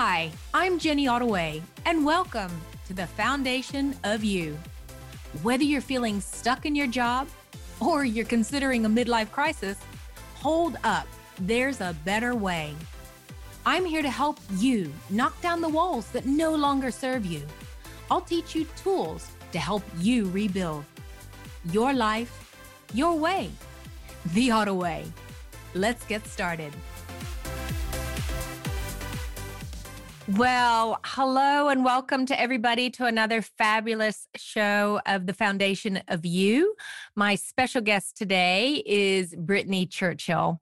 Hi, I'm Jenny Ottaway, and welcome to the Foundation of You. Whether you're feeling stuck in your job or you're considering a midlife crisis, hold up, there's a better way. I'm here to help you knock down the walls that no longer serve you. I'll teach you tools to help you rebuild your life, your way, the Ottaway. Let's get started. Well, hello and welcome to everybody to another fabulous show of the Foundation of You. My special guest today is Brittany Churchill.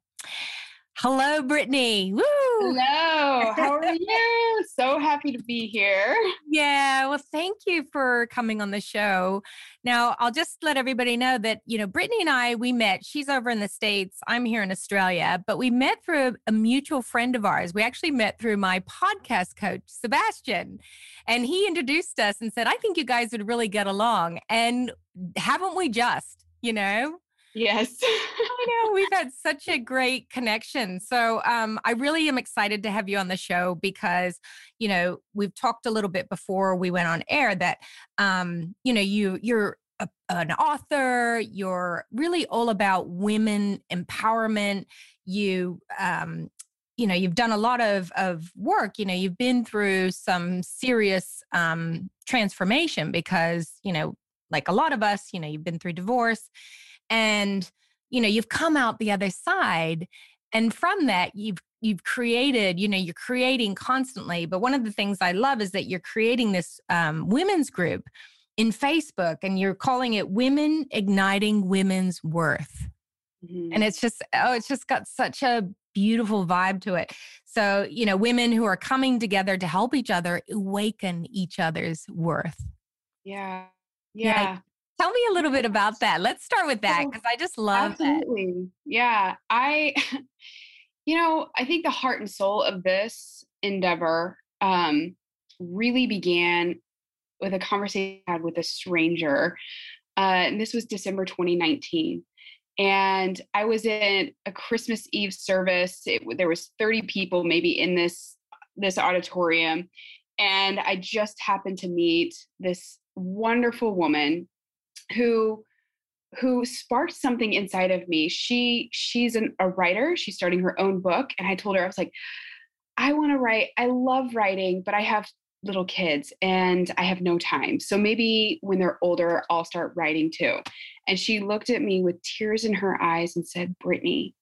Hello, Brittany. Woo! Hello. How are you? so happy to be here. Yeah. Well, thank you for coming on the show. Now, I'll just let everybody know that, you know, Brittany and I, we met. She's over in the States. I'm here in Australia, but we met through a, a mutual friend of ours. We actually met through my podcast coach, Sebastian. And he introduced us and said, I think you guys would really get along. And haven't we just, you know? Yes. I know we've had such a great connection. So um, I really am excited to have you on the show because, you know, we've talked a little bit before we went on air that, um, you know, you you're a, an author. You're really all about women empowerment. You um, you know you've done a lot of of work you know you've been through some serious um transformation because you know like a lot of us you know you've been through divorce and you know you've come out the other side and from that you've you've created you know you're creating constantly but one of the things i love is that you're creating this um, women's group in facebook and you're calling it women igniting women's worth. Mm-hmm. and it's just oh it's just got such a beautiful vibe to it. So you know women who are coming together to help each other awaken each other's worth. Yeah. Yeah, yeah Tell me a little bit about that. Let's start with that because I just love Absolutely. That. Yeah. I, you know, I think the heart and soul of this endeavor um, really began with a conversation I had with a stranger. Uh, and this was December 2019. And I was in a Christmas Eve service. It, there was 30 people maybe in this this auditorium. And I just happened to meet this wonderful woman who who sparked something inside of me. She she's an, a writer. She's starting her own book, and I told her I was like, I want to write. I love writing, but I have little kids and I have no time. So maybe when they're older, I'll start writing too. And she looked at me with tears in her eyes and said, Brittany,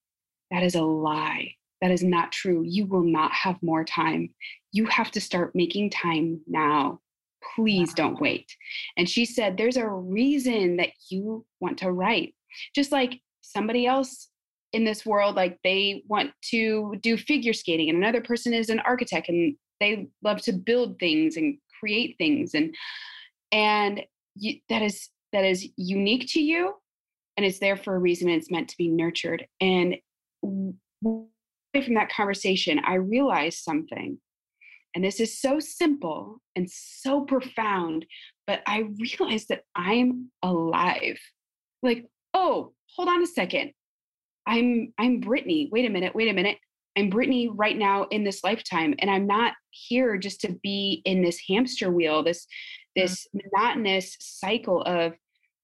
that is a lie. That is not true. You will not have more time. You have to start making time now please don't wait. And she said, There's a reason that you want to write. Just like somebody else in this world, like they want to do figure skating, and another person is an architect and they love to build things and create things. And and you, that is that is unique to you and it's there for a reason and it's meant to be nurtured. And from that conversation, I realized something and this is so simple and so profound, but I realized that I'm alive. Like, oh, hold on a second. I'm I'm Brittany. Wait a minute, wait a minute. I'm Brittany right now in this lifetime. And I'm not here just to be in this hamster wheel, this this mm-hmm. monotonous cycle of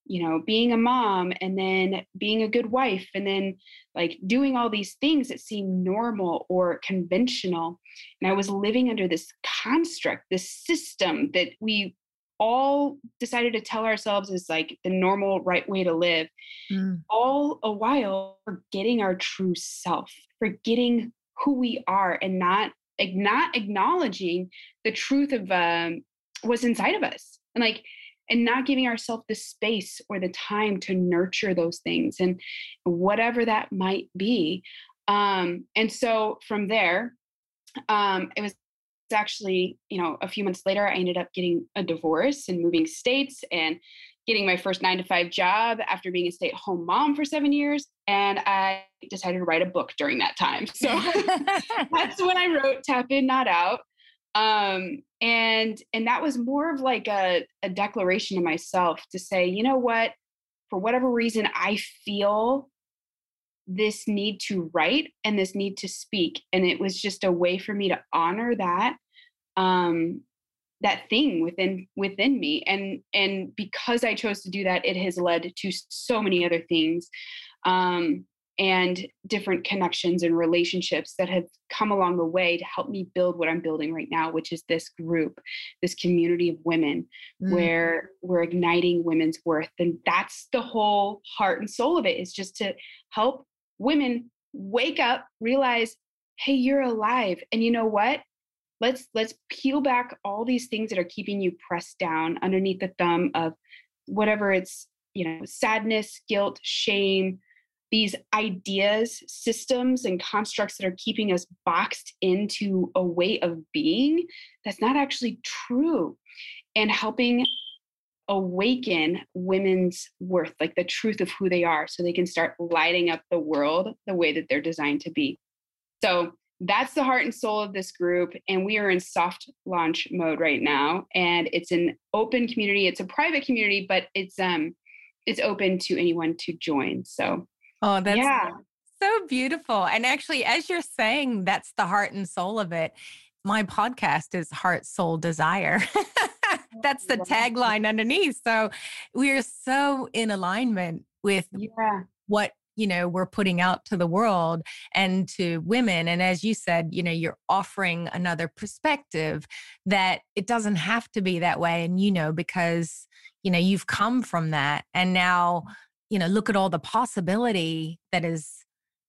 you know being a mom and then being a good wife and then like doing all these things that seem normal or conventional and i was living under this construct this system that we all decided to tell ourselves is like the normal right way to live mm. all a while forgetting our true self forgetting who we are and not not acknowledging the truth of um, what's inside of us and like and not giving ourselves the space or the time to nurture those things and whatever that might be. Um, and so from there, um, it was actually, you know, a few months later, I ended up getting a divorce and moving states and getting my first nine to five job after being a stay at home mom for seven years. And I decided to write a book during that time. So that's when I wrote Tap In, Not Out um and and that was more of like a, a declaration to myself to say you know what? For whatever reason i feel this need to write and this need to speak. And it was just a way for me to honor that um, that thing within within me. And and because i chose to do that it has led to so many other things. Um, and different connections and relationships that have come along the way to help me build what i'm building right now which is this group this community of women mm. where we're igniting women's worth. And that's the whole heart and soul of it is just to help women wake up realize hey you're alive. And you know what? Let's let's peel back all these things that are keeping you pressed down underneath the thumb of whatever it's you know sadness guilt shame these ideas systems and constructs that are keeping us boxed into a way of being that's not actually true and helping awaken women's worth like the truth of who they are so they can start lighting up the world the way that they're designed to be. So that's the heart and soul of this group and we are in soft launch mode right now and it's an open community. It's a private community but it's um it's open to anyone to join. So oh that's yeah. so beautiful and actually as you're saying that's the heart and soul of it my podcast is heart soul desire. Oh, that's the tagline underneath so we are so in alignment with yeah. what you know we're putting out to the world and to women and as you said you know you're offering another perspective that it doesn't have to be that way and you know because you know you've come from that and now you know look at all the possibility that has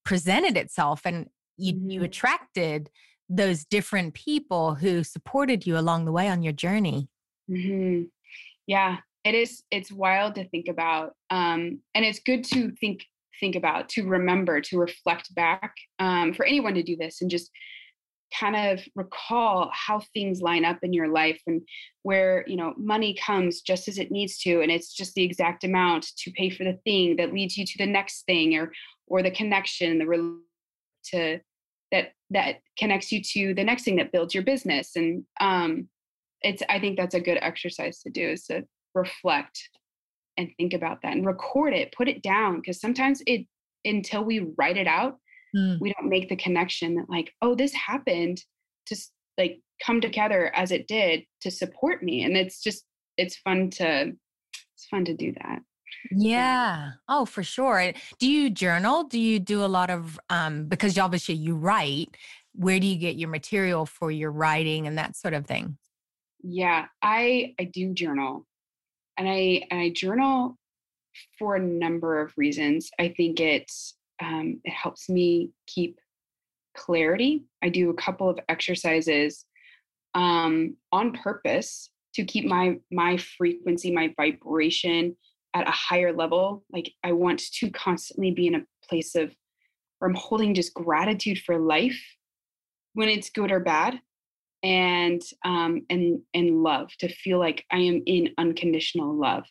presented itself and you you mm-hmm. attracted those different people who supported you along the way on your journey mm-hmm. yeah it is it's wild to think about um and it's good to think think about, to remember, to reflect back um, for anyone to do this and just kind of recall how things line up in your life and where you know money comes just as it needs to and it's just the exact amount to pay for the thing that leads you to the next thing or or the connection the to that that connects you to the next thing that builds your business and um it's i think that's a good exercise to do is to reflect and think about that and record it, put it down. Because sometimes it, until we write it out, mm. we don't make the connection that, like, oh, this happened to like come together as it did to support me. And it's just, it's fun to, it's fun to do that. Yeah. Oh, for sure. Do you journal? Do you do a lot of, um, because obviously you write, where do you get your material for your writing and that sort of thing? Yeah, I I do journal and I and I journal for a number of reasons. I think it's um, it helps me keep clarity. I do a couple of exercises um, on purpose to keep my my frequency, my vibration at a higher level. Like I want to constantly be in a place of where I'm holding just gratitude for life when it's good or bad and um, and and love to feel like I am in unconditional love.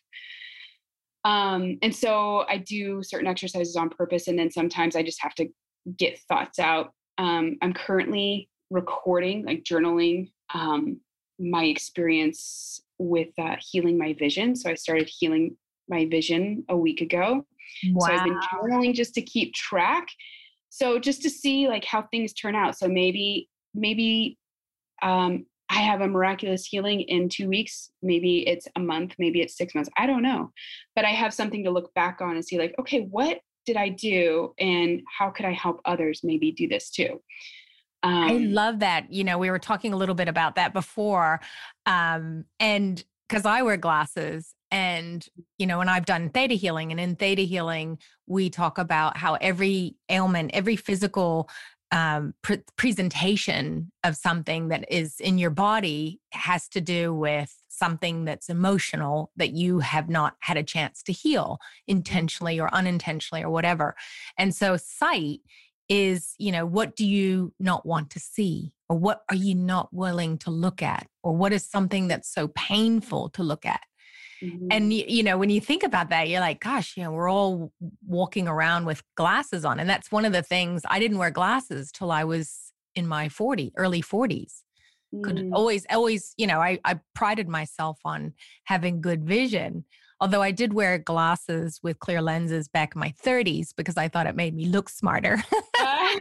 Um, and so I do certain exercises on purpose, and then sometimes I just have to get thoughts out. Um, I'm currently recording, like journaling, um, my experience with uh, healing my vision. So I started healing my vision a week ago. Wow. So I've been journaling just to keep track. So just to see like how things turn out. So maybe maybe um, I have a miraculous healing in two weeks. Maybe it's a month, maybe it's six months. I don't know. But I have something to look back on and see, like, okay, what did I do? And how could I help others maybe do this too? Um, I love that. You know, we were talking a little bit about that before. Um, and because I wear glasses and, you know, and I've done theta healing, and in theta healing, we talk about how every ailment, every physical um, pre- presentation of something that is in your body has to do with something that's emotional that you have not had a chance to heal intentionally or unintentionally or whatever. And so, sight is, you know, what do you not want to see? Or what are you not willing to look at? Or what is something that's so painful to look at? Mm-hmm. And you know, when you think about that, you're like, gosh, you know, we're all walking around with glasses on. And that's one of the things I didn't wear glasses till I was in my 40, early 40s. Could mm. always, always, you know, I, I prided myself on having good vision. Although I did wear glasses with clear lenses back in my 30s because I thought it made me look smarter.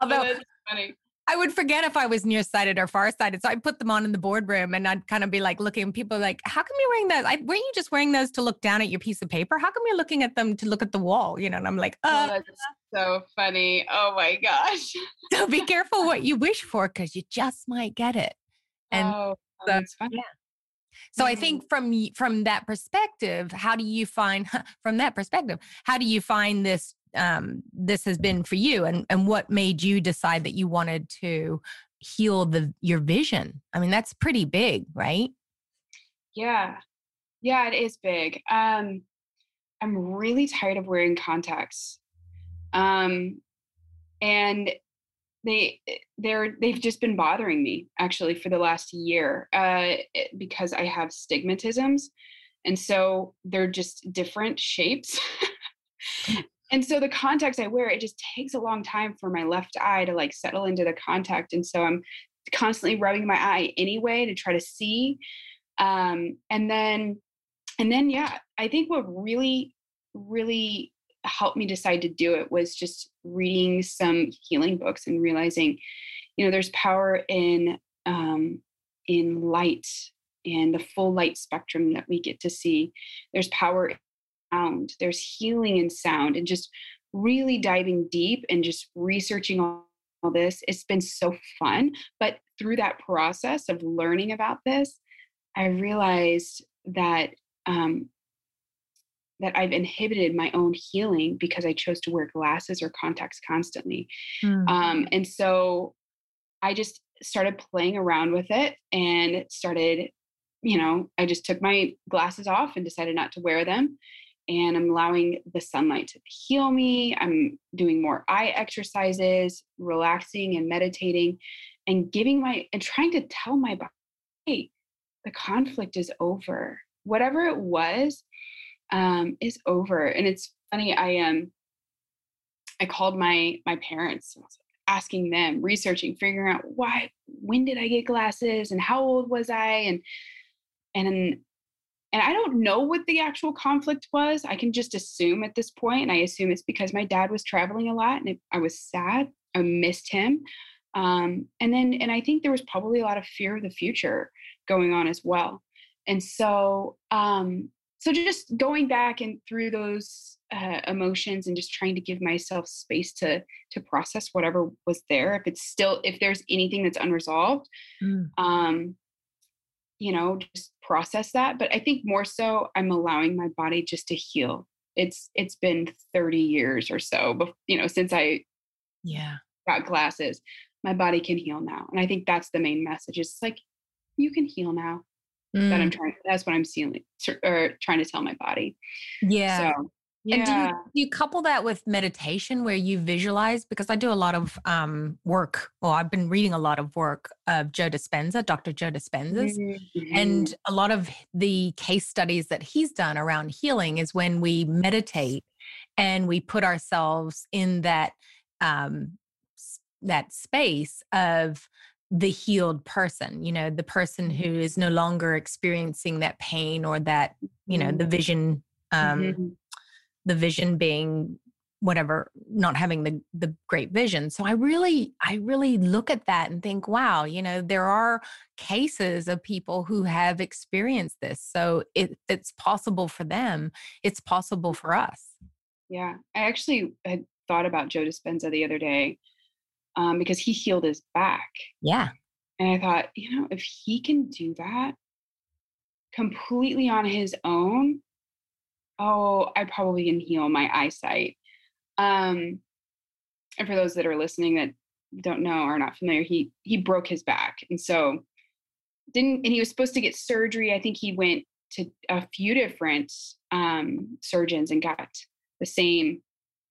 Although, oh, funny I would forget if I was nearsighted or farsighted. So I put them on in the boardroom and I'd kind of be like looking, people like, how come you're wearing those? I, weren't you just wearing those to look down at your piece of paper? How come you're looking at them to look at the wall? You know, and I'm like, oh, uh, that's so funny. Oh my gosh. so be careful what you wish for because you just might get it. And oh, so, that's funny. Yeah. So I think from from that perspective, how do you find from that perspective, how do you find this um, this has been for you, and and what made you decide that you wanted to heal the your vision? I mean, that's pretty big, right? Yeah, yeah, it is big. Um, I'm really tired of wearing contacts, um, and they they're they've just been bothering me actually for the last year uh, because I have stigmatisms, and so they're just different shapes. and so the contacts I wear, it just takes a long time for my left eye to like settle into the contact, and so I'm constantly rubbing my eye anyway to try to see, um, and then and then yeah, I think what really really helped me decide to do it was just reading some healing books and realizing you know there's power in um, in light and the full light spectrum that we get to see. There's power sound there's healing in sound and just really diving deep and just researching all, all this it's been so fun but through that process of learning about this i realized that um, that I've inhibited my own healing because I chose to wear glasses or contacts constantly. Mm. Um, and so I just started playing around with it and started, you know, I just took my glasses off and decided not to wear them. And I'm allowing the sunlight to heal me. I'm doing more eye exercises, relaxing and meditating, and giving my and trying to tell my body, hey, the conflict is over. Whatever it was, um, is over. And it's funny, I um I called my my parents asking them, researching, figuring out why when did I get glasses and how old was I and and and I don't know what the actual conflict was. I can just assume at this point, and I assume it's because my dad was traveling a lot, and it, I was sad. I missed him, um, and then and I think there was probably a lot of fear of the future going on as well. And so um, so just going back and through those uh, emotions and just trying to give myself space to to process whatever was there if it's still if there's anything that's unresolved mm. um you know just process that but i think more so i'm allowing my body just to heal it's it's been 30 years or so you know since i yeah got glasses my body can heal now and i think that's the main message it's like you can heal now mm. that I'm mm. trying. That's what I'm seeing or trying to tell my body. Yeah. So, yeah. And do you, do you, couple that with meditation where you visualize? Because I do a lot of um, work. Well, I've been reading a lot of work of Joe Dispenza, Dr. Joe Dispenza's. Mm-hmm. And a lot of the case studies that he's done around healing is when we meditate and we put ourselves in that um, that space of the healed person you know the person who mm-hmm. no longer experiencing that pain or that you know the mm-hmm. vision um mm-hmm. The vision being whatever not having the the great vision. So i really i really look at that and think wow you know there are cases of people who have experienced this. So it, it's possible for them. It's possible for us. Yeah. I actually had thought about joe dispenza the other day um, because he healed his back. Yeah. And I thought, you know, if he can do that completely on his own, oh, I probably can heal my eyesight. Um, and for those that are listening that don't know or are not familiar, he he broke his back, and so didn't. And he was supposed to get surgery. I think he went to a few different um, surgeons and got the same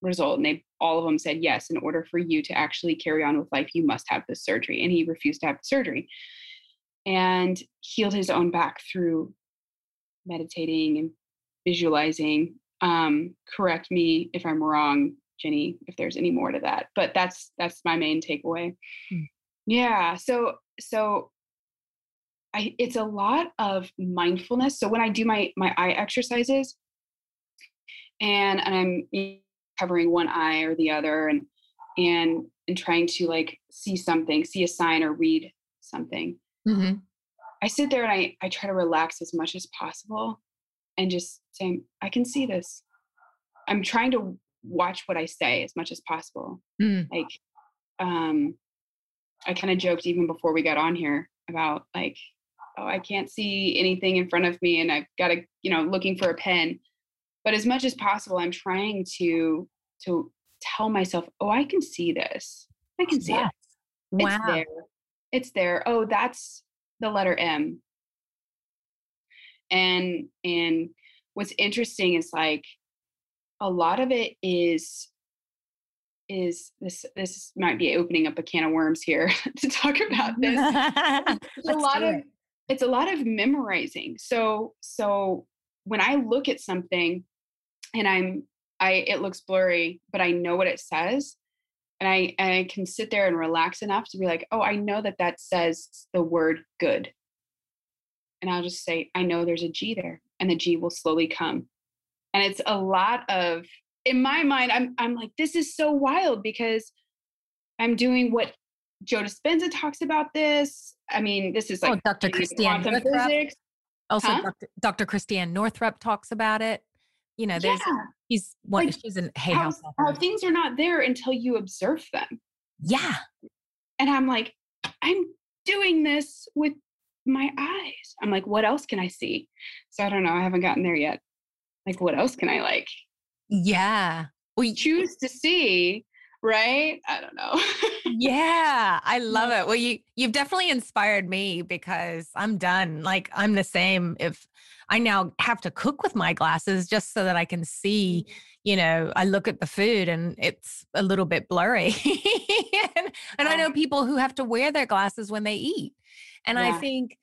result and they all of them said yes in order for you to actually carry on with life you must have this surgery and he refused to have the surgery and healed his own back through meditating and visualizing um, correct me if i'm wrong jenny if there's any more to that but that's that's my main takeaway mm. yeah so so I, it's a lot of mindfulness so when i do my my eye exercises and and i'm covering one eye or the other and and and trying to like see something, see a sign or read something. Mm-hmm. I sit there and I, I try to relax as much as possible and just saying, I can see this. I'm trying to watch what I say as much as possible. Mm. Like, um, I kind of joked even before we got on here about like, oh, I can't see anything in front of me and I've got to, you know, looking for a pen. But as much as possible, I'm trying to to tell myself, oh, I can see this. I can see yes. it. Wow. It's there. It's there. Oh, that's the letter M. And and what's interesting is like a lot of it is is this this might be opening up a can of worms here to talk about this. it's a lot of it's a lot of memorizing. So so when I look at something and I'm I it looks blurry, but I know what it says, and I and I can sit there and relax enough to be like, oh, I know that that says the word good, and I'll just say, I know there's a G there, and the G will slowly come, and it's a lot of in my mind. I'm I'm like, this is so wild because I'm doing what Joe Dispenza talks about this. I mean, this is oh, like oh, Dr. Christiane Physics. Also, huh? Dr. Dr. Christiane Northrup talks about it. You know, there's yeah. he's one like, she's in Hay House. How things are not there until you observe them. Yeah. And I'm like, I'm doing this with my eyes. I'm like, what else can I see? So I don't know. I haven't gotten there yet. Like, what else can I like? Yeah. We choose to see right i don't know yeah i love it well you you've definitely inspired me because i'm done like i'm the same if i now have to cook with my glasses just so that i can see mm-hmm. you know i look at the food and it's a little bit blurry and, and i know people who have to wear their glasses when they eat and yeah. i think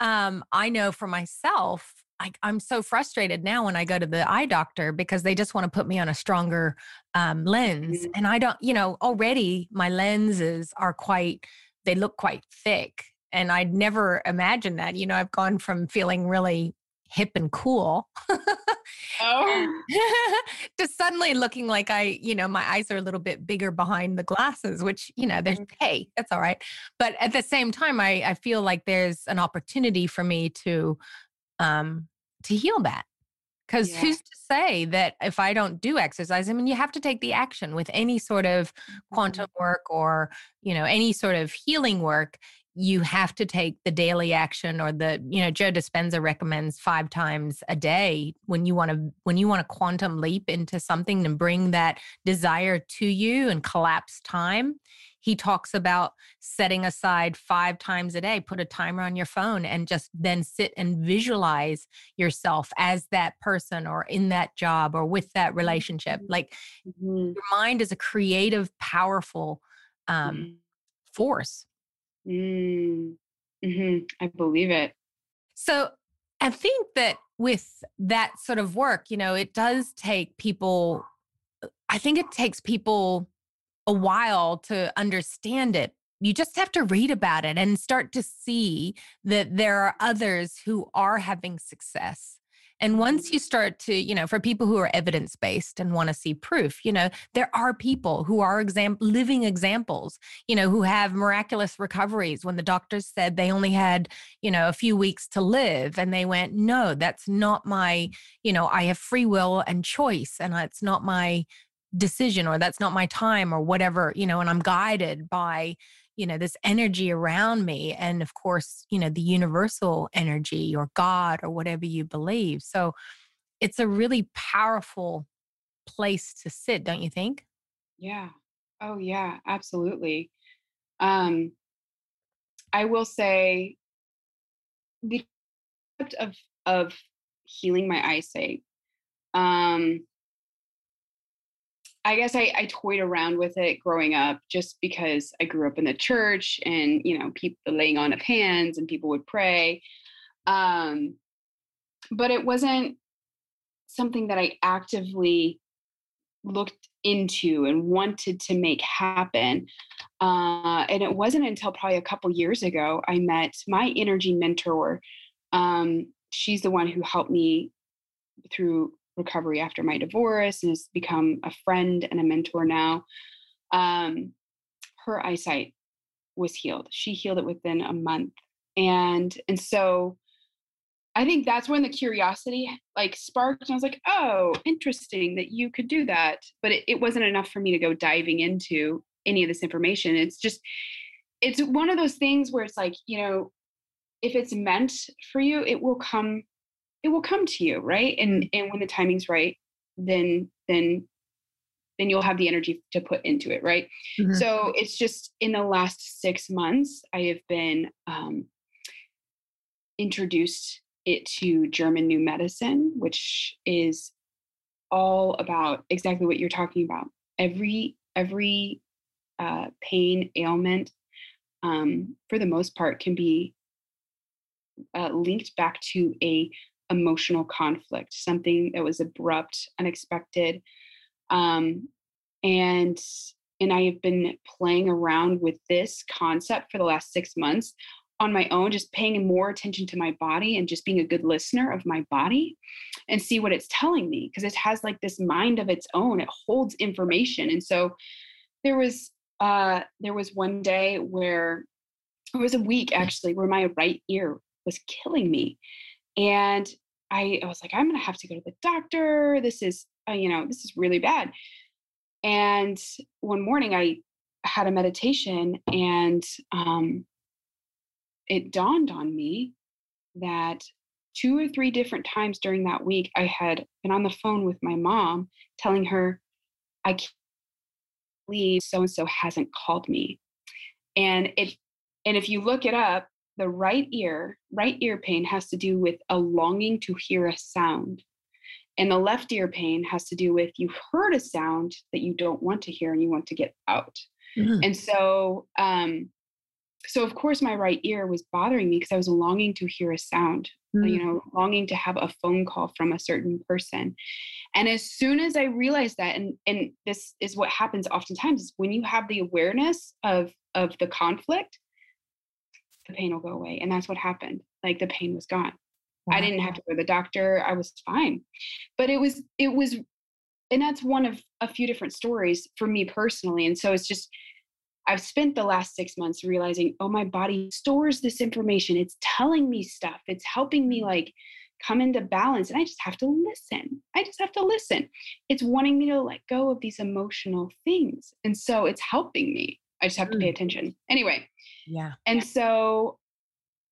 um i know for myself I, am so frustrated now when I go to the eye doctor because they just want to put me on a stronger um, lens. Mm-hmm. And I don't, you know, already my lenses are quite, they look quite thick. And I'd never imagined that. You know, I've gone from feeling really hip and cool oh. to suddenly looking like I, you know, my eyes are a little bit bigger behind the glasses, which, you know, there's, mm-hmm. hey, that's all right. But at the same time, I, I feel like there's an opportunity for me to um, to heal that. Because yeah. who's to say that if I don't do exercise, I mean, you have to take the action with any sort of quantum mm-hmm. work or, you know, any sort of healing work. You have to take the daily action or the, you know, Joe Dispenza recommends five times a day when you want to, when you want to quantum leap into something and bring that desire to you and collapse time he talks about setting aside five times a day, put a timer on your phone and just then sit and visualize yourself as that person or in that job or with that relationship. Mm-hmm. Like mm-hmm. your mind is a creative, powerful um, mm-hmm. force. Mm. Mm-hmm. I believe it. So I think that with that sort of work, you know, it does take people, I think it takes people a while to understand it. You just have to read about it and start to see that there are others who are having success. And once you start to, you know, for people who are evidence based and want to see proof, you know, there are people who are exam- living examples, you know, who have miraculous recoveries when the doctors said they only had, you know, a few weeks to live. And they went, no, that's not my, you know, I have free will and choice and it's not my decision or that's not my time or whatever you know and i'm guided by you know this energy around me and of course you know the universal energy or god or whatever you believe. So it's a really powerful place to sit don't you think? Yeah. Oh yeah absolutely. Um i will say the concept of of healing my eyesight um I guess I, I toyed around with it growing up just because I grew up in the church and, you know, people laying on of hands and people would pray. Um, but it wasn't something that I actively looked into and wanted to make happen. Uh, and it wasn't until probably a couple years ago I met my energy mentor. Um, she's the one who helped me through recovery after my divorce and has become a friend and a mentor now. Um, her eyesight was healed. She healed it within a month. And and so I think that's when the curiosity like sparked and I was like, "Oh, interesting that you could do that." But it, it wasn't enough for me to go diving into any of this information. It's just it's one of those things where it's like, you know, if it's meant for you, it will come it will come to you, right? And and when the timing's right, then then then you'll have the energy to put into it, right? Mm-hmm. So it's just in the last six months, I have been um, introduced it to German New Medicine, which is all about exactly what you're talking about. Every every uh, pain ailment, um, for the most part, can be uh, linked back to a emotional conflict, something that was abrupt, unexpected, um, and and I have been playing around with this concept for the last six months on my own, just paying more attention to my body and just being a good listener of my body and see what it's telling me because it has like this mind of its own. It holds information. And so there was uh there was one day where it was a week actually where my right ear was killing me. And I, I was like, I'm gonna have to go to the doctor. This is, uh, you know, this is really bad. And one morning I had a meditation and um, it dawned on me that two or three different times during that week, I had been on the phone with my mom telling her, I can't believe so and so hasn't called me. And it and if you look it up, the right ear, right ear pain has to do with a longing to hear a sound. And the left ear pain has to do with you've heard a sound that you don't want to hear and you want to get out. Mm-hmm. And so, um, so of course, my right ear was bothering me because I was longing to hear a sound, mm-hmm. you know, longing to have a phone call from a certain person. And as soon as I realized that, and and this is what happens oftentimes, is when you have the awareness of of the conflict, the pain will go away. And that's what happened. Like the pain was gone. Wow. I didn't have to go to the doctor. I was fine. But it was, it was, and that's one of a few different stories for me personally. And so it's just, I've spent the last six months realizing, oh, my body stores this information. It's telling me stuff. It's helping me like come into balance. And I just have to listen. I just have to listen. It's wanting me to let go of these emotional things. And so it's helping me. I just have to pay mm. attention. Anyway. Yeah. And so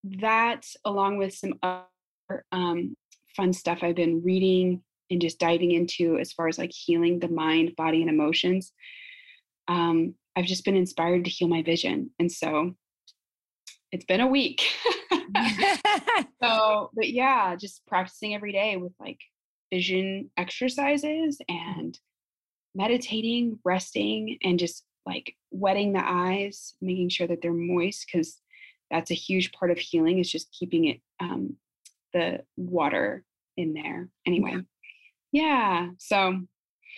that, along with some other um, fun stuff I've been reading and just diving into as far as like healing the mind, body, and emotions, um, I've just been inspired to heal my vision. And so it's been a week. so, but yeah, just practicing every day with like vision exercises and meditating, resting, and just like wetting the eyes, making sure that they're moist because that's a huge part of healing is just keeping it um, the water in there. Anyway, yeah. So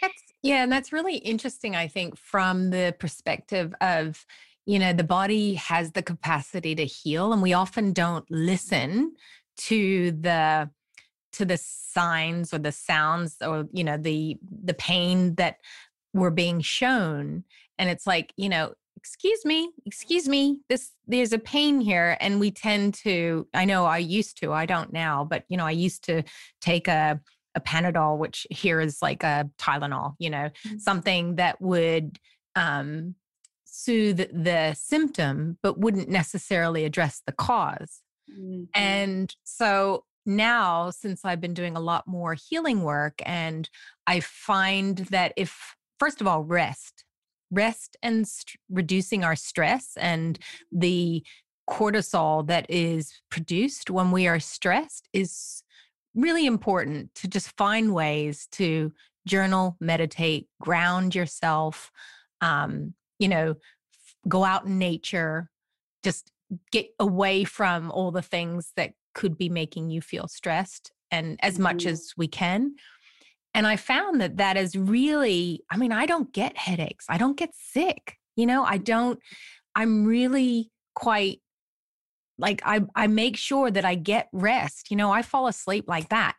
that's yeah, and that's really interesting. I think from the perspective of you know the body has the capacity to heal, and we often don't listen to the to the signs or the sounds or you know the the pain that we're being shown and it's like you know excuse me excuse me this there's a pain here and we tend to i know i used to i don't now but you know i used to take a a panadol which here is like a tylenol you know mm-hmm. something that would um soothe the symptom but wouldn't necessarily address the because mm-hmm. and so now since i've been doing a lot more healing work and i find that if first of all rest rest and st- reducing our stress and the cortisol that is produced when we are stressed is really important to just find ways to journal, meditate, ground yourself, um, you know, f- go out in nature, just get away from all the things that could be making you feel stressed and as mm-hmm. much as we can and I found that that is really, I mean, I don't get headaches. I don't get sick. You know, I mm-hmm. don't, I'm really quite like I I make sure that I get rest. You know, I fall asleep like that.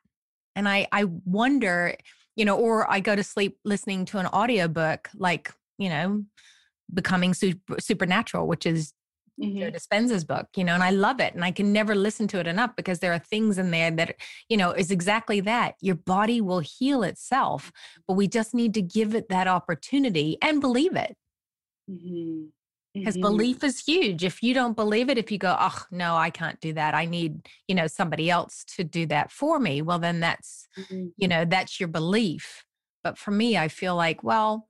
And I I wonder, you know, or I go to sleep listening to an audiobook like, you know, becoming super, supernatural, which is Mhm. Joe Dispenza's book, you know, and I love it. And I can never listen to it enough because there are things in there that, you know, is exactly that. Your body will heal itself, but we just need to give it that opportunity and believe it. Mhm. Because Mhm. belief is huge. If you don't believe it, if you go, oh, no, I can't do that. I need, you know, somebody else to do that for me. Well, then that's, Mhm. you know, that's your belief. But for me, I feel like, well,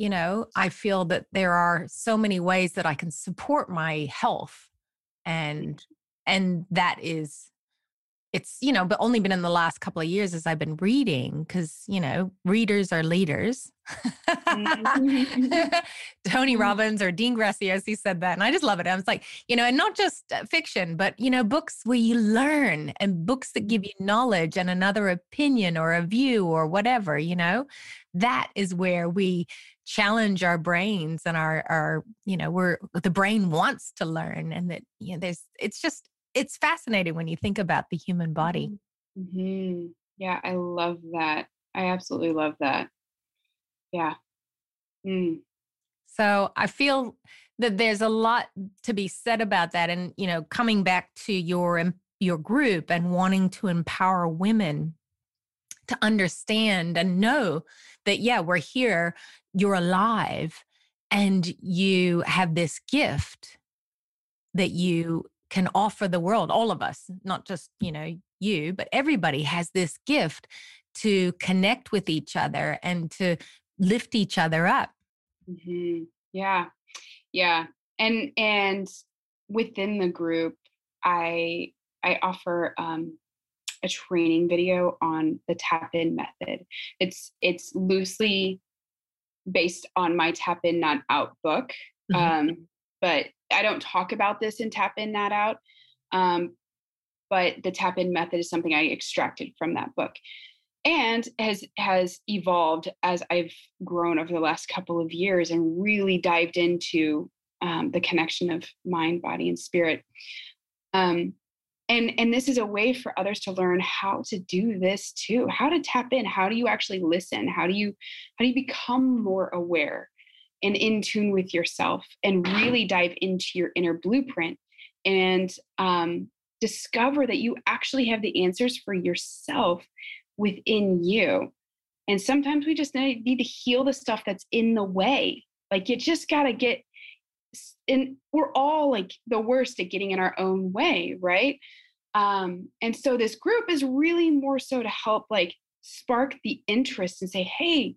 you know, I feel that there are so many ways that I can support my health. And and that is it's, you know, but only been in the last couple of years as I've been reading, because you know, readers are leaders. Mhm. Tony Mhm. Robbins or Dean Graziosi said that. And I just love it. I was like, you know, and not just uh, fiction, but, you know, books where you learn and books that give you knowledge and another opinion or a view or whatever, you know, that is where we challenge our brains and our, our, you know, we're, the brain wants to learn and that, you know, there's, it's just, it's fascinating when you think about the human body. Mhm. Yeah, I love that. I absolutely love that. Yeah. Mm. So I feel that there's a lot to be said about that. And, you know, coming back to your your group and wanting to empower women to understand and know that, yeah, we're here, you're alive, and you have this gift that you can offer the world, all of us, not just, you know, you, but everybody has this gift to connect with each other and to lift each other up. Mhm. Yeah. Yeah. And and within the group, I I offer um a training video on the tap in method. It's it's loosely based on my tap in not out book. Mhm. Um but I don't talk about this in tap in not out. Um but the tap in method is something I extracted from that book and has has evolved as I've grown over the last couple of years and really dived into um, the connection of mind, body, and spirit. Um, and and this is a way for others to learn how to do this too. How to tap in. How do you actually listen? How do you how do you become more aware and in tune with yourself and really dive into your inner blueprint and um, discover that you actually have the answers for yourself within you. And sometimes we just need to heal the stuff that's in the way. Like you just got to get, and we're all like the worst at getting in our own way, right? Um, and so this group is really more so to help like spark the interest and say, hey,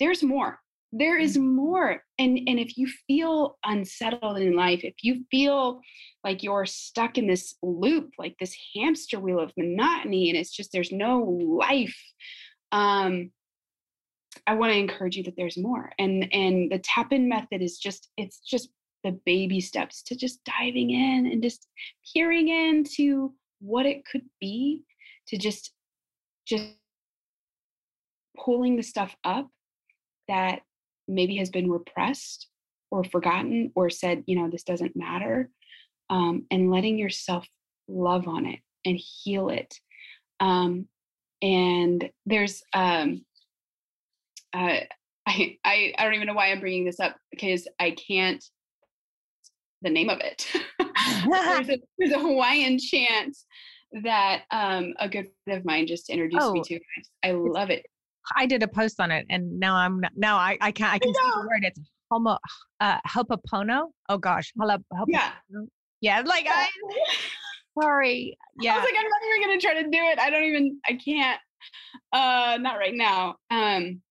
there's more. There is more. And and if you feel unsettled in life, if you feel like you're stuck in this loop, like this hamster wheel of monotony, and it's just there's no life. Um, I want to encourage you that there's more. And and the tap in method is just it's just the baby steps to just diving in and just peering into what it could be to just just pulling the stuff up that maybe has been repressed or forgotten or said, you know, this doesn't matter, um, and letting yourself love on it and heal it. Um, and there's, um, uh, I, I, I don't even know why I'm bringing this up because I can't the name of it. there's, a, there's a Hawaiian chant that um, a good friend of mine just introduced me Oh, to. I love it. I did a post on it, and now I'm not, now I I can I can see the word. It's homo uh hopopono. Oh gosh, hala, Yeah. yeah. Like Yeah. I sorry. Yeah, I was like, I'm not even gonna try to do it. I don't even. I can't. Uh, not right now. Um,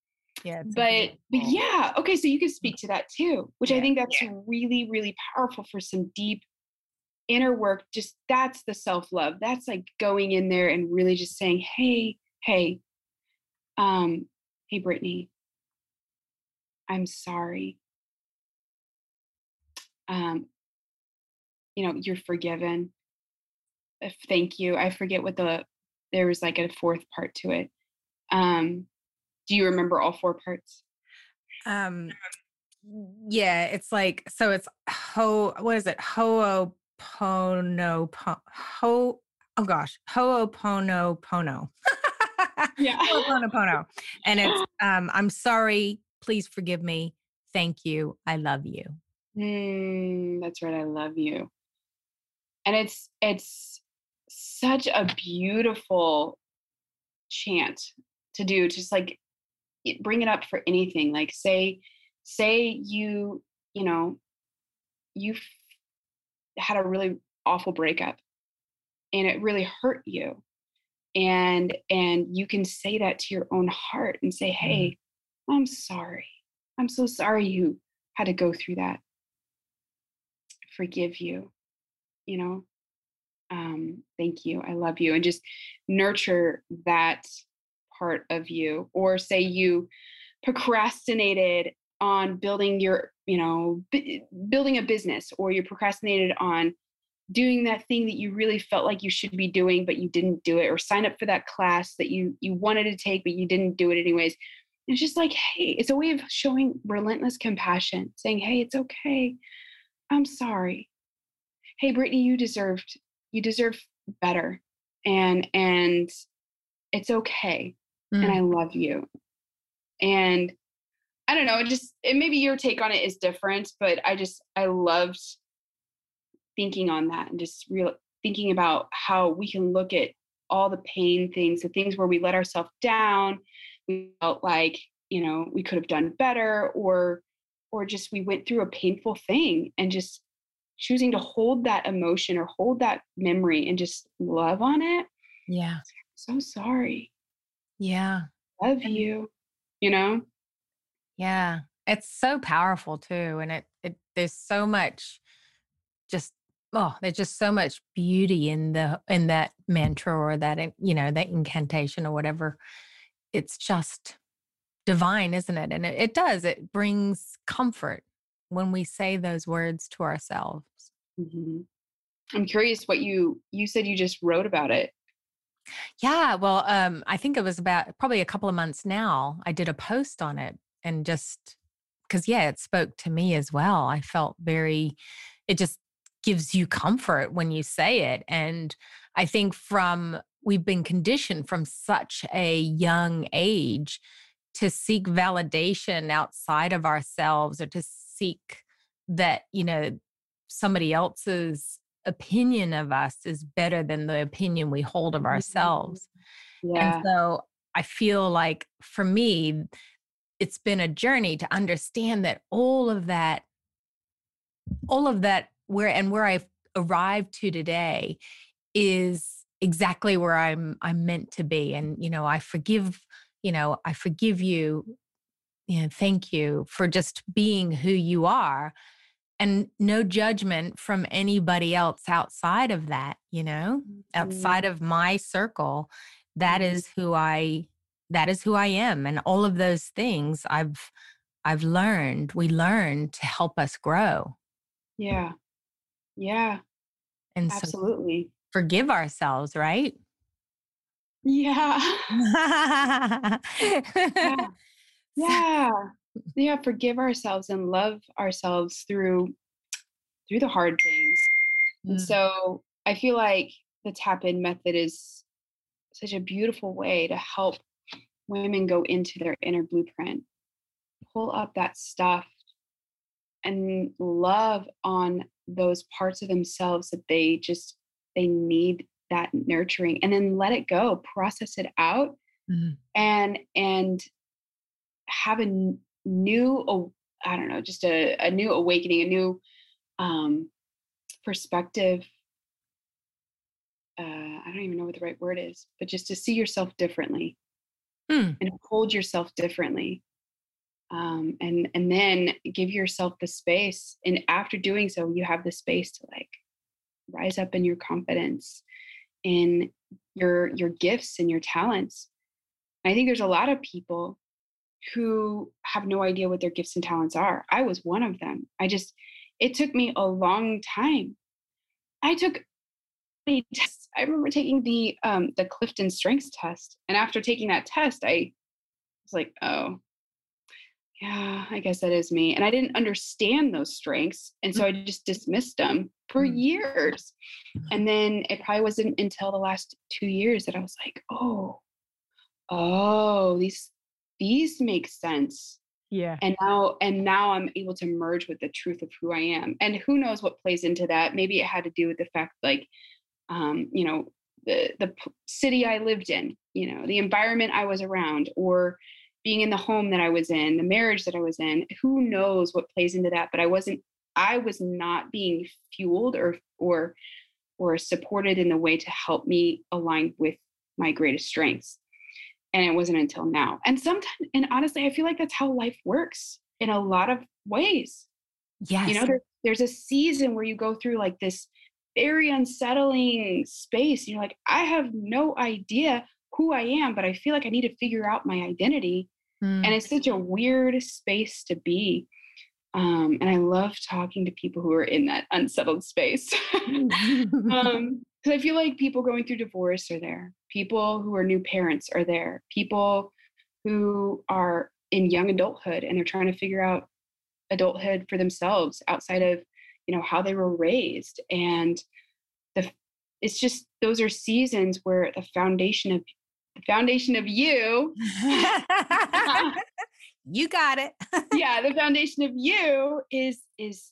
yeah. but but yeah. Okay, so you can speak to that too, which I think that's really really powerful for some deep inner work. Just that's the self love. That's like going in there and really just saying, hey, hey, um, hey, Brittany, I'm sorry. Um, you know, you're forgiven. Thank you. I forget what the there was like a fourth part to it. Um, do you remember all four parts? Um, yeah, it's like so. It's ho. What is it? Ho'opono. po- Ho. Oh gosh, ho'oponopono. Yeah. Ho'oponopono, and it's um. I'm sorry. Please forgive me. thank you, I love you. Mm, that's right. I love you. And it's it's such a beautiful chant to do. Just like bring it up for anything. Like say say you you know you've had a really awful breakup and it really hurt you and and you can say that to your own heart and say mm-hmm. hey i'm sorry i'm so sorry you had to go through that forgive you you know um thank you i love you and just nurture that part of you or say you procrastinated on building your you know b- building a business or you procrastinated on doing that thing that you really felt like you should be doing but you didn't do it or sign up for that class that you you wanted to take but you didn't do it anyways. It's just like hey it's a way of showing relentless compassion saying hey it's okay. I'm sorry. Hey brittany you deserved you deserve better and and it's okay mm. and i love you and i don't know it just it maybe your take on it is different but i just i loved thinking on that and just real thinking about how we can look at all the pain things, the things where we let ourselves down, we felt like, you know, we could have done better or or just we went through a painful thing and just choosing to hold that emotion or hold that memory and just love on it. Yeah. So sorry. Yeah. Love you. You know? Yeah. It's so powerful too. And it it there's so much just oh there's just so much beauty in the in that mantra or that you know that incantation or whatever it's just divine isn't it and it, it does it brings comfort when we say those words to ourselves mm-hmm. i'm curious what you you said you just wrote about it yeah well um i think it was about probably a couple of months now i did a post on it and just because yeah it spoke to me as well i felt very it just gives you comfort when you say it. And I think from we've been conditioned from such a young age to seek validation outside of ourselves or to seek that, you know, somebody else's opinion of us is better than the opinion we hold of mm-hmm. ourselves. Yeah. And so I feel like for me, it's been a journey to understand that all of that, all of that where and where I've arrived to today is exactly where I'm I'm meant to be. And you know, I forgive, you know, I forgive you, you know, thank you for just being who you are. And no judgment from anybody else outside of that, you know, mm-hmm. outside of my circle. That mm-hmm. is who I that is who I am. And all of those things I've I've learned, we learn to help us grow. Yeah. Yeah. And absolutely. So forgive ourselves, right? Yeah. yeah. Yeah. Yeah. Forgive ourselves and love ourselves through through the hard things. Mm. And so I feel like the tap in method is such a beautiful way to help women go into their inner blueprint, pull up that stuff and love on those parts of themselves that they just they need that nurturing and then let it go process it out mm-hmm. and and have a new i don't know just a, a new awakening a new um perspective uh i don't even know what the right word is but just to see yourself differently mm. and hold yourself differently um, and and then give yourself the space and after doing so you have the space to like rise up in your confidence in your your gifts and your talents i think there's a lot of people who have no idea what their gifts and talents are i was one of them i just it took me a long time i took a test i remember taking the um the clifton strengths test and after taking that test i was like oh yeah, I guess that is me. And I didn't understand those strengths. And so mm. I just dismissed them for mm. years. And then it probably wasn't until the last two years that I was like, oh, oh, these these make sense. Yeah. And now and now I'm able to merge with the truth of who I am. And who knows what plays into that? Maybe it had to do with the fact like um, you know, the the city I lived in, you know, the environment I was around or being in the home that I was in, the marriage that I was in. Who knows what plays into that, but I wasn't I was not being fueled or or or supported in the way to help me align with my greatest strengths and it wasn't until now. And sometimes and honestly i feel like that's how life works in a lot of ways. Yes. you know there, there's a season where you go through like this very unsettling space you're like i have no idea who i am but i feel like i need to figure out my identity mm. and it's such a weird space to be. Um, and i love talking to people who are in that unsettled space. Um, because I feel like people going through divorce are there, people who are new parents are there, people who are in young adulthood and they're trying to figure out adulthood for themselves outside of you know how they were raised. And the it's just those are seasons where the foundation of the foundation of you you got it. Yeah the foundation of you is is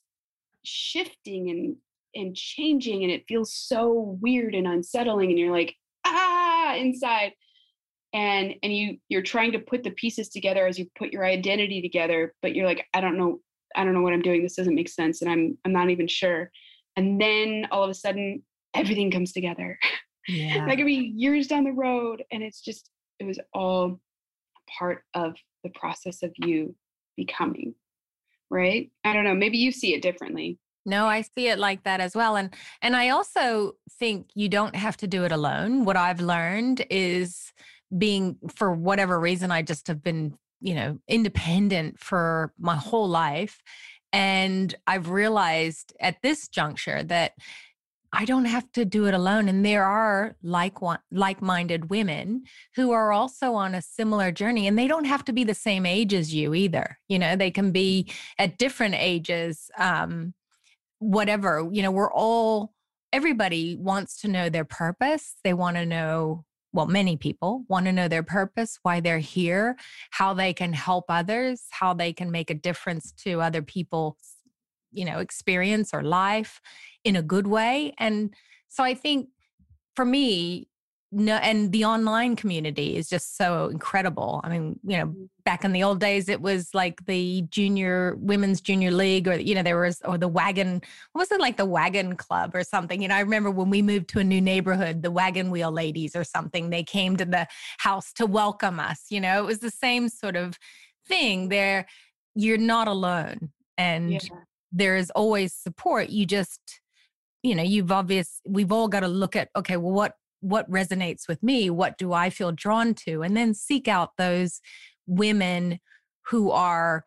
shifting and and changing and it feels so weird and unsettling and you're like ah inside. And and you you're trying to put the pieces together as you put your identity together but you're like i don't know i don't know what i'm doing. This doesn't make sense and i'm i'm not even sure. And then all of a sudden everything comes together. Yeah. that could be years down the road and it's just it was all part of the process of you becoming right? I don't know maybe you see it differently no, I see it like that as well. And and I also think you don't have to do it alone. What I've learned is being for whatever reason I just have been, you know, independent for my whole life and I've realized at this juncture that I don't have to do it alone. And there are like like-minded women who are also on a similar journey, and they don't have to be the same age as you either. You know, they can be at different ages. Um, whatever, you know, we're all, everybody wants to know their purpose. They want to know, well, many people want to know their purpose, why they're here, how they can help others, how they can make a difference to other people's, you know, experience or life in a good way. And so I think for me, no and the online community is just so incredible. I mean you know mm. back in the old days it was like the junior women's junior league or you know there was or the wagon what was it like the wagon club or something? You know i remember when we moved to a new neighborhood the wagon wheel ladies or something they came to the house to welcome us you know? It was the same sort of thing there. You're not alone and yeah. there is always support. You just you know you've obvious we've all got to look at okay well what what resonates with me what do i feel drawn to and then seek out those women who are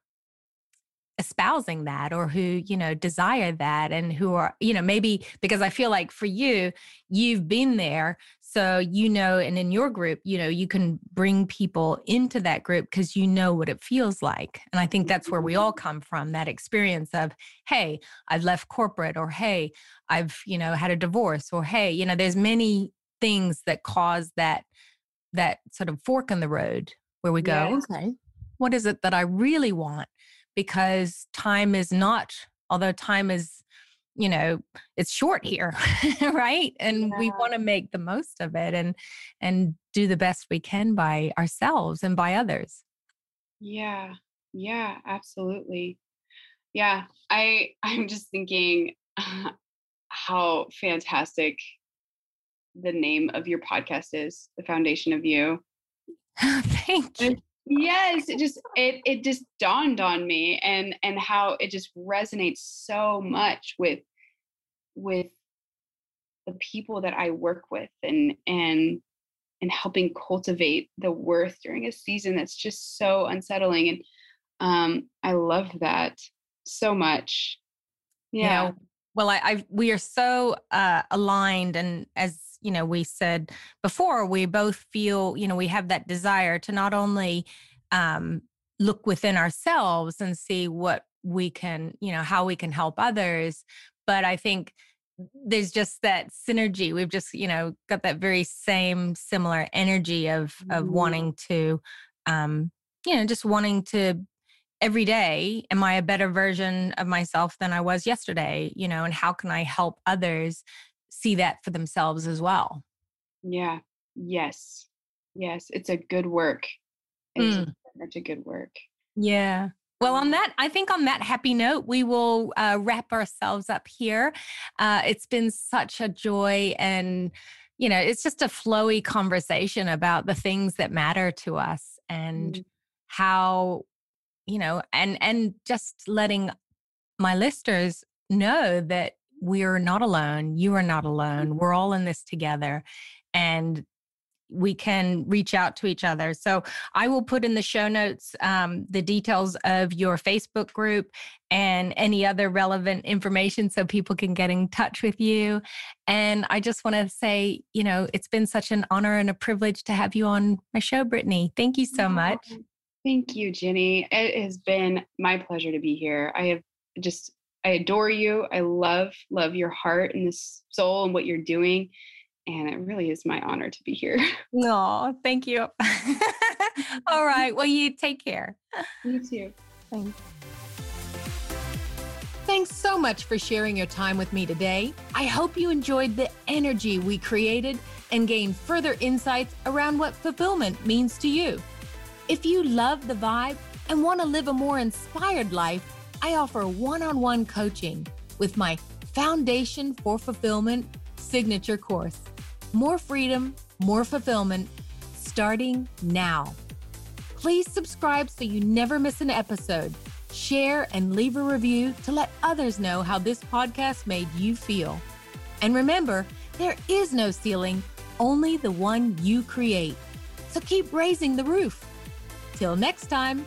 espousing that or who you know desire that and who are you know maybe because i feel like for you you've been there so you know and in your group you know you can bring people into that group because you know what it feels like and i think that's where we all mm-hmm. come from that experience of hey i've left corporate or hey i've you know had a divorce or hey you know there's many things that cause that that sort of fork in the road where we go yes. okay what is it that i really want because time is not although time is you know it's short here right and yeah. we want to make the most of it and and do the best we can by ourselves and by others yeah yeah absolutely yeah i i'm just thinking uh, how fantastic the name of your podcast is the foundation of you. Thank you. yes it just it it just dawned on me and and how it just resonates so much with with the people that i work with and and and helping cultivate the worth during a season that's just so unsettling. And um i love that so much. Yeah, yeah. well I, I we are so uh aligned and as you know we said before we both feel you know we have that desire to not only um, look within ourselves and see what we can you know how we can help others but i think there's just that synergy. We've just you know got that very same similar energy of of mm-hmm. wanting to um you know just wanting to every day am i a better version of myself than i was yesterday? You know and how can i help others see that for themselves as well yeah yes yes it's a good work it's mm. such a good work yeah well, on that, I think on that happy note, we will uh, wrap ourselves up here. Uh, it's been such a joy and you know, it's just a flowy conversation about the things that matter to us and mm. how, you know, and and just letting my listeners know that we're not alone. You are not alone. We're all in this together. And we can reach out to each other. So I will put in the show notes um, the details of your Facebook group and any other relevant information so people can get in touch with you. And I just want to say, you know, it's been such an honor and a privilege to have you on my show, Brittany. Thank you so much. Thank you, Jenny. It has been my pleasure to be here. I have just, I adore you. I love, love your heart and this soul and what you're doing and it really is my honor to be here. No, thank you. All right. Well, you take care. You too. Thanks. Thanks so much for sharing your time with me today. I hope you enjoyed the energy we created and gained further insights around what fulfillment means to you. If you love the vibe and want to live a more inspired life, I offer one on one coaching with my Foundation for Fulfillment signature course. More freedom, more fulfillment, starting now. Please subscribe so you never miss an episode. Share and leave a review to let others know how this podcast made you feel. And remember, there is no ceiling, only the one you create. So keep raising the roof. Till next time.